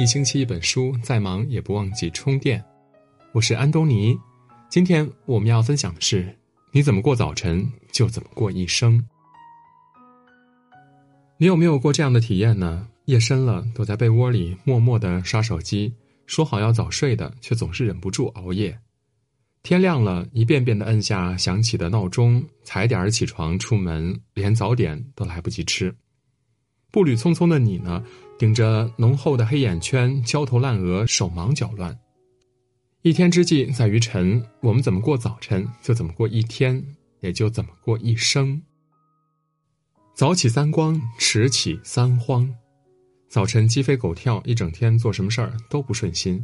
一星期一本书，再忙也不忘记充电。我是安东尼，今天我们要分享的是：你怎么过早晨，就怎么过一生。你有没有过这样的体验呢？夜深了，躲在被窝里默默的刷手机，说好要早睡的，却总是忍不住熬夜。天亮了，一遍遍的摁下响起的闹钟，踩点儿起床出门，连早点都来不及吃。步履匆匆的你呢，顶着浓厚的黑眼圈，焦头烂额，手忙脚乱。一天之计在于晨，我们怎么过早晨，就怎么过一天，也就怎么过一生。早起三光，迟起三慌。早晨鸡飞狗跳，一整天做什么事儿都不顺心；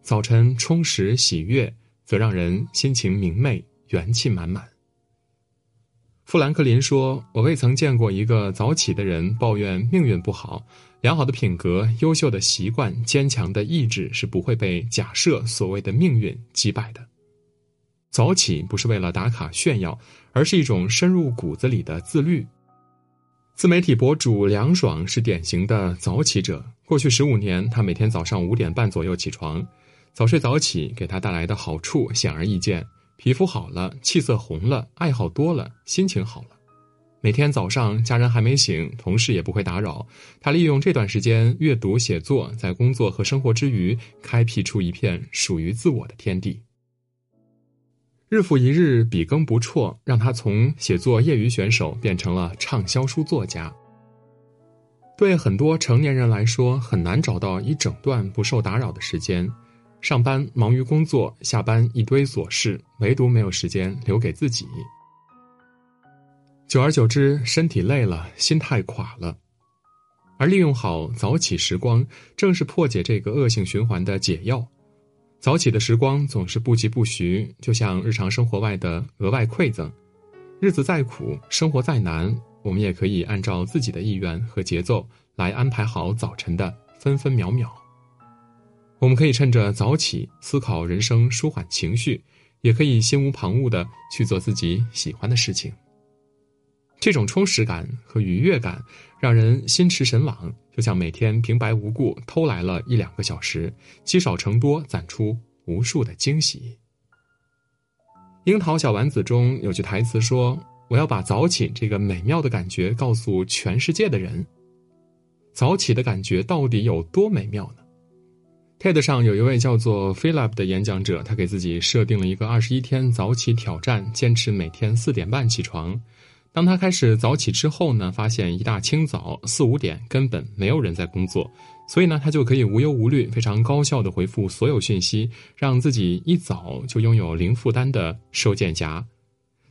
早晨充实喜悦，则让人心情明媚，元气满满。富兰克林说：“我未曾见过一个早起的人抱怨命运不好。良好的品格、优秀的习惯、坚强的意志是不会被假设所谓的命运击败的。早起不是为了打卡炫耀，而是一种深入骨子里的自律。”自媒体博主梁爽是典型的早起者。过去十五年，他每天早上五点半左右起床，早睡早起给他带来的好处显而易见。皮肤好了，气色红了，爱好多了，心情好了。每天早上，家人还没醒，同事也不会打扰。他利用这段时间阅读、写作，在工作和生活之余，开辟出一片属于自我的天地。日复一日，笔耕不辍，让他从写作业余选手变成了畅销书作家。对很多成年人来说，很难找到一整段不受打扰的时间。上班忙于工作，下班一堆琐事，唯独没有时间留给自己。久而久之，身体累了，心态垮了。而利用好早起时光，正是破解这个恶性循环的解药。早起的时光总是不疾不徐，就像日常生活外的额外馈赠。日子再苦，生活再难，我们也可以按照自己的意愿和节奏来安排好早晨的分分秒秒。我们可以趁着早起思考人生，舒缓情绪，也可以心无旁骛的去做自己喜欢的事情。这种充实感和愉悦感让人心驰神往，就像每天平白无故偷来了一两个小时，积少成多，攒出无数的惊喜。樱桃小丸子中有句台词说：“我要把早起这个美妙的感觉告诉全世界的人。”早起的感觉到底有多美妙呢？TED 上有一位叫做 Philip 的演讲者，他给自己设定了一个二十一天早起挑战，坚持每天四点半起床。当他开始早起之后呢，发现一大清早四五点根本没有人在工作，所以呢，他就可以无忧无虑、非常高效的回复所有讯息，让自己一早就拥有零负担的收件夹。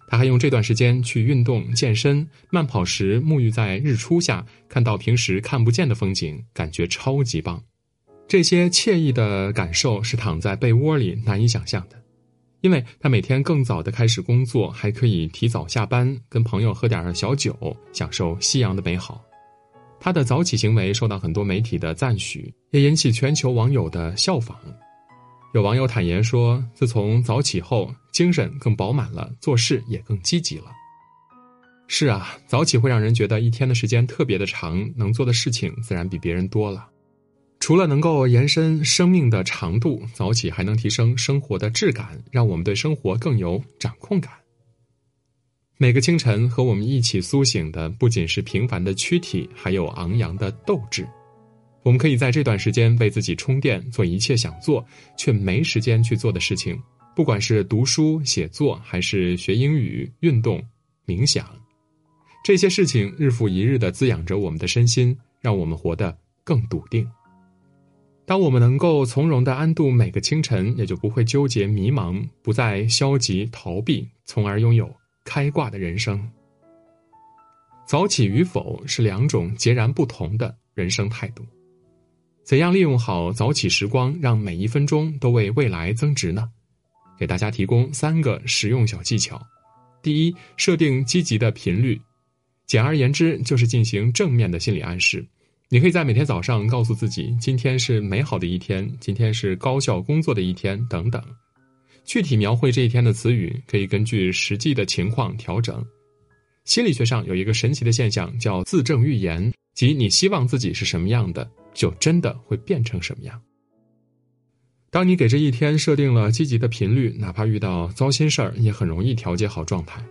他还用这段时间去运动健身，慢跑时沐浴在日出下，看到平时看不见的风景，感觉超级棒。这些惬意的感受是躺在被窝里难以想象的，因为他每天更早的开始工作，还可以提早下班，跟朋友喝点小酒，享受夕阳的美好。他的早起行为受到很多媒体的赞许，也引起全球网友的效仿。有网友坦言说，自从早起后，精神更饱满了，做事也更积极了。是啊，早起会让人觉得一天的时间特别的长，能做的事情自然比别人多了。除了能够延伸生命的长度，早起还能提升生活的质感，让我们对生活更有掌控感。每个清晨和我们一起苏醒的，不仅是平凡的躯体，还有昂扬的斗志。我们可以在这段时间为自己充电，做一切想做却没时间去做的事情，不管是读书写作，还是学英语、运动、冥想，这些事情日复一日的滋养着我们的身心，让我们活得更笃定。当我们能够从容的安度每个清晨，也就不会纠结迷茫，不再消极逃避，从而拥有开挂的人生。早起与否是两种截然不同的人生态度。怎样利用好早起时光，让每一分钟都为未来增值呢？给大家提供三个实用小技巧。第一，设定积极的频率，简而言之就是进行正面的心理暗示。你可以在每天早上告诉自己，今天是美好的一天，今天是高效工作的一天，等等。具体描绘这一天的词语，可以根据实际的情况调整。心理学上有一个神奇的现象，叫自证预言，即你希望自己是什么样的，就真的会变成什么样。当你给这一天设定了积极的频率，哪怕遇到糟心事儿，也很容易调节好状态。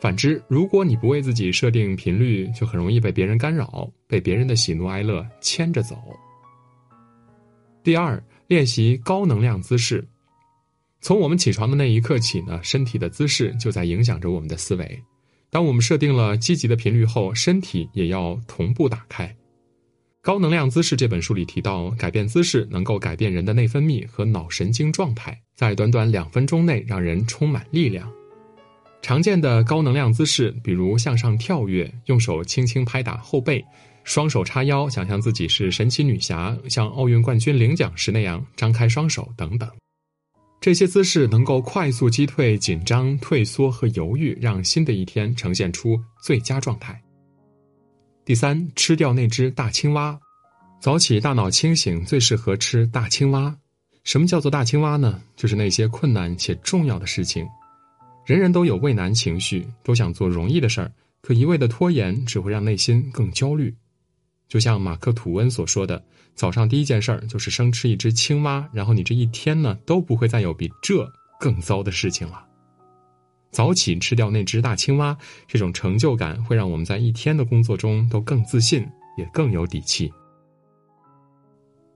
反之，如果你不为自己设定频率，就很容易被别人干扰，被别人的喜怒哀乐牵着走。第二，练习高能量姿势。从我们起床的那一刻起呢，身体的姿势就在影响着我们的思维。当我们设定了积极的频率后，身体也要同步打开。《高能量姿势》这本书里提到，改变姿势能够改变人的内分泌和脑神经状态，在短短两分钟内让人充满力量。常见的高能量姿势，比如向上跳跃、用手轻轻拍打后背、双手叉腰、想象自己是神奇女侠，像奥运冠军领奖时那样张开双手等等。这些姿势能够快速击退紧张、退缩和犹豫，让新的一天呈现出最佳状态。第三，吃掉那只大青蛙。早起大脑清醒，最适合吃大青蛙。什么叫做大青蛙呢？就是那些困难且重要的事情。人人都有畏难情绪，都想做容易的事儿，可一味的拖延只会让内心更焦虑。就像马克吐温所说的：“早上第一件事儿就是生吃一只青蛙，然后你这一天呢都不会再有比这更糟的事情了。”早起吃掉那只大青蛙，这种成就感会让我们在一天的工作中都更自信，也更有底气。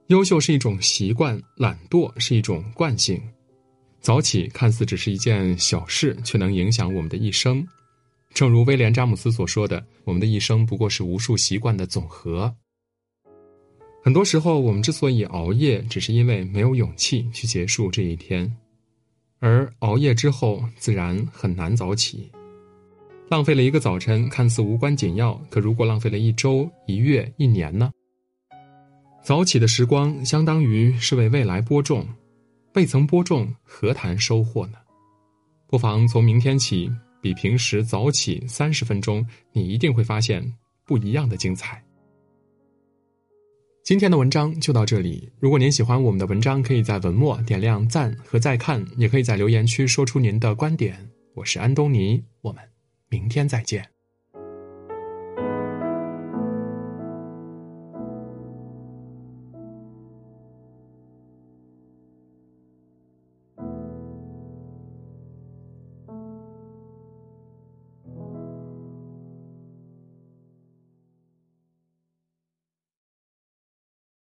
优秀是一种习惯，懒惰是一种惯性。早起看似只是一件小事，却能影响我们的一生。正如威廉·詹姆斯所说的：“我们的一生不过是无数习惯的总和。”很多时候，我们之所以熬夜，只是因为没有勇气去结束这一天。而熬夜之后，自然很难早起，浪费了一个早晨，看似无关紧要，可如果浪费了一周、一月、一年呢？早起的时光，相当于是为未来播种，未曾播种，何谈收获呢？不妨从明天起，比平时早起三十分钟，你一定会发现不一样的精彩。今天的文章就到这里。如果您喜欢我们的文章，可以在文末点亮赞和再看，也可以在留言区说出您的观点。我是安东尼，我们明天再见。